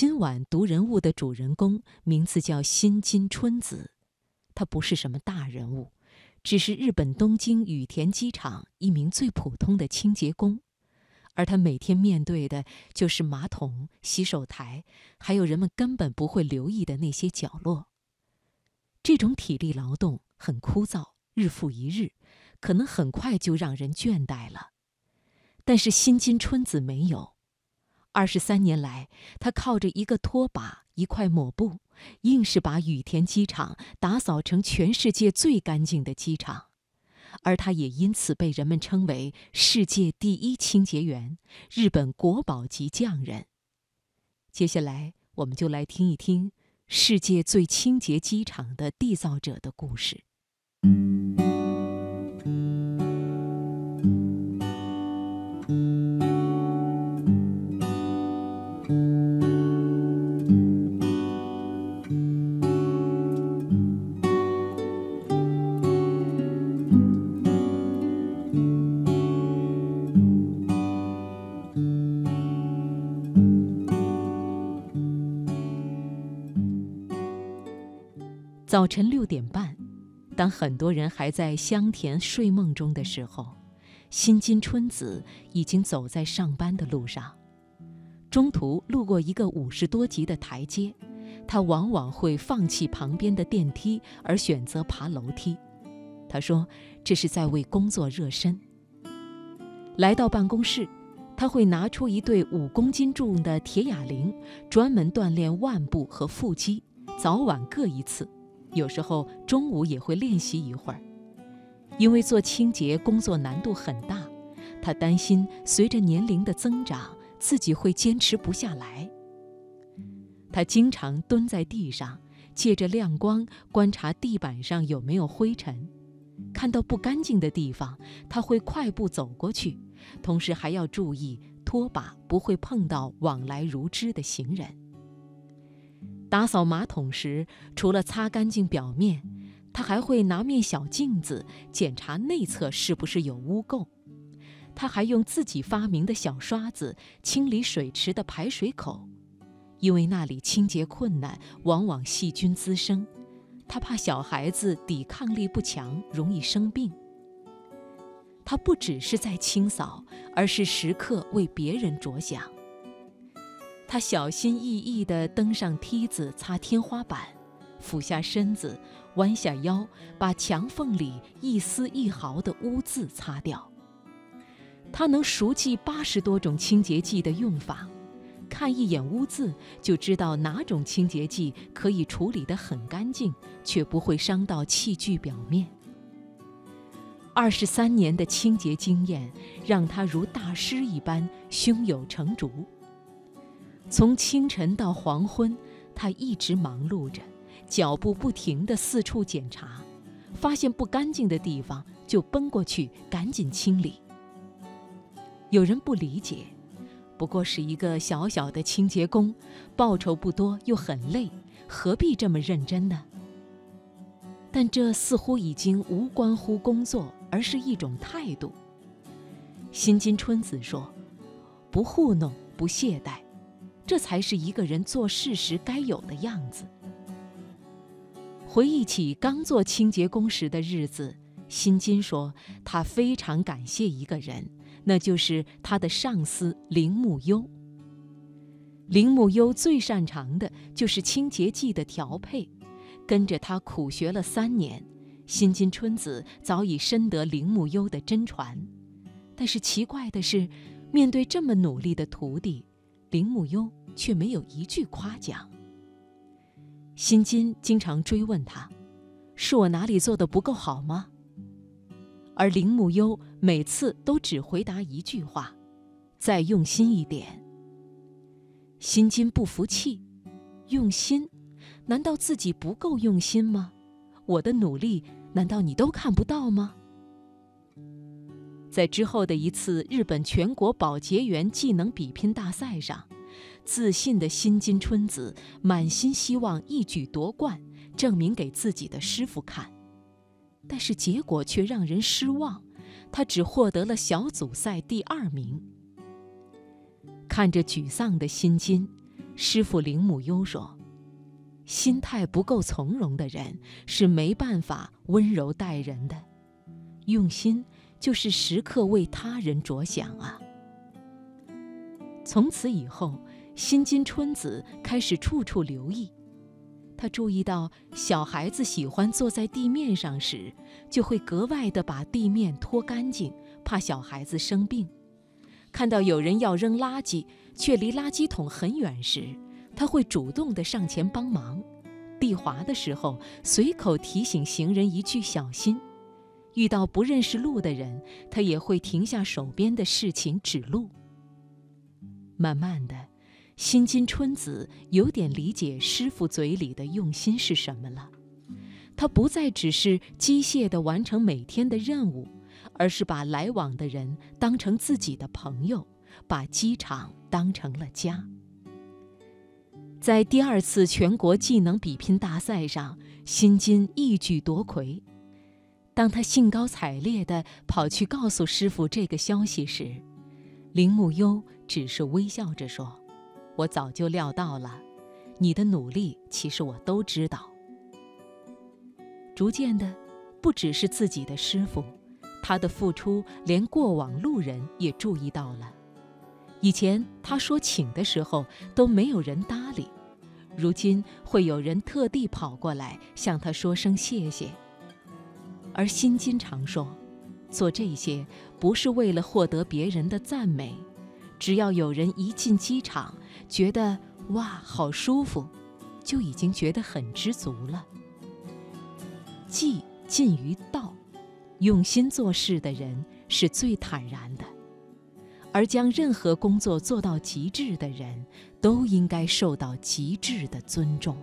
今晚读人物的主人公名字叫新津春子，他不是什么大人物，只是日本东京羽田机场一名最普通的清洁工，而他每天面对的就是马桶、洗手台，还有人们根本不会留意的那些角落。这种体力劳动很枯燥，日复一日，可能很快就让人倦怠了。但是新津春子没有。二十三年来，他靠着一个拖把、一块抹布，硬是把羽田机场打扫成全世界最干净的机场，而他也因此被人们称为世界第一清洁员、日本国宝级匠人。接下来，我们就来听一听世界最清洁机场的缔造者的故事。早晨六点半，当很多人还在香甜睡梦中的时候，新津春子已经走在上班的路上。中途路过一个五十多级的台阶，他往往会放弃旁边的电梯，而选择爬楼梯。他说：“这是在为工作热身。”来到办公室，他会拿出一对五公斤重的铁哑铃，专门锻炼腕部和腹肌，早晚各一次。有时候中午也会练习一会儿，因为做清洁工作难度很大，他担心随着年龄的增长，自己会坚持不下来。他经常蹲在地上，借着亮光观察地板上有没有灰尘，看到不干净的地方，他会快步走过去，同时还要注意拖把不会碰到往来如织的行人。打扫马桶时，除了擦干净表面，他还会拿面小镜子检查内侧是不是有污垢。他还用自己发明的小刷子清理水池的排水口，因为那里清洁困难，往往细菌滋生。他怕小孩子抵抗力不强，容易生病。他不只是在清扫，而是时刻为别人着想。他小心翼翼地登上梯子，擦天花板，俯下身子，弯下腰，把墙缝里一丝一毫的污渍擦掉。他能熟记八十多种清洁剂的用法，看一眼污渍就知道哪种清洁剂可以处理得很干净，却不会伤到器具表面。二十三年的清洁经验让他如大师一般胸有成竹。从清晨到黄昏，他一直忙碌着，脚步不停地四处检查，发现不干净的地方就奔过去赶紧清理。有人不理解，不过是一个小小的清洁工，报酬不多又很累，何必这么认真呢？但这似乎已经无关乎工作，而是一种态度。新津春子说：“不糊弄，不懈怠。”这才是一个人做事时该有的样子。回忆起刚做清洁工时的日子，辛金说，他非常感谢一个人，那就是他的上司铃木优。铃木优最擅长的就是清洁剂的调配，跟着他苦学了三年，新津春子早已深得铃木优的真传。但是奇怪的是，面对这么努力的徒弟，铃木优。却没有一句夸奖。辛金经常追问他：“是我哪里做的不够好吗？”而铃木优每次都只回答一句话：“再用心一点。”辛金不服气：“用心？难道自己不够用心吗？我的努力难道你都看不到吗？”在之后的一次日本全国保洁员技能比拼大赛上。自信的新津春子满心希望一举夺冠，证明给自己的师傅看，但是结果却让人失望，他只获得了小组赛第二名。看着沮丧的辛津，师傅铃木优说：“心态不够从容的人是没办法温柔待人的。用心就是时刻为他人着想啊。”从此以后，新津春子开始处处留意。他注意到小孩子喜欢坐在地面上时，就会格外的把地面拖干净，怕小孩子生病。看到有人要扔垃圾，却离垃圾桶很远时，他会主动的上前帮忙。地滑的时候，随口提醒行人一句小心。遇到不认识路的人，他也会停下手边的事情指路。慢慢的。新津春子有点理解师傅嘴里的用心是什么了，他不再只是机械地完成每天的任务，而是把来往的人当成自己的朋友，把机场当成了家。在第二次全国技能比拼大赛上，新金一举夺魁。当他兴高采烈地跑去告诉师傅这个消息时，铃木优只是微笑着说。我早就料到了，你的努力其实我都知道。逐渐的，不只是自己的师傅，他的付出连过往路人也注意到了。以前他说请的时候都没有人搭理，如今会有人特地跑过来向他说声谢谢。而心经常说，做这些不是为了获得别人的赞美。只要有人一进机场，觉得哇好舒服，就已经觉得很知足了。技近于道，用心做事的人是最坦然的，而将任何工作做到极致的人，都应该受到极致的尊重。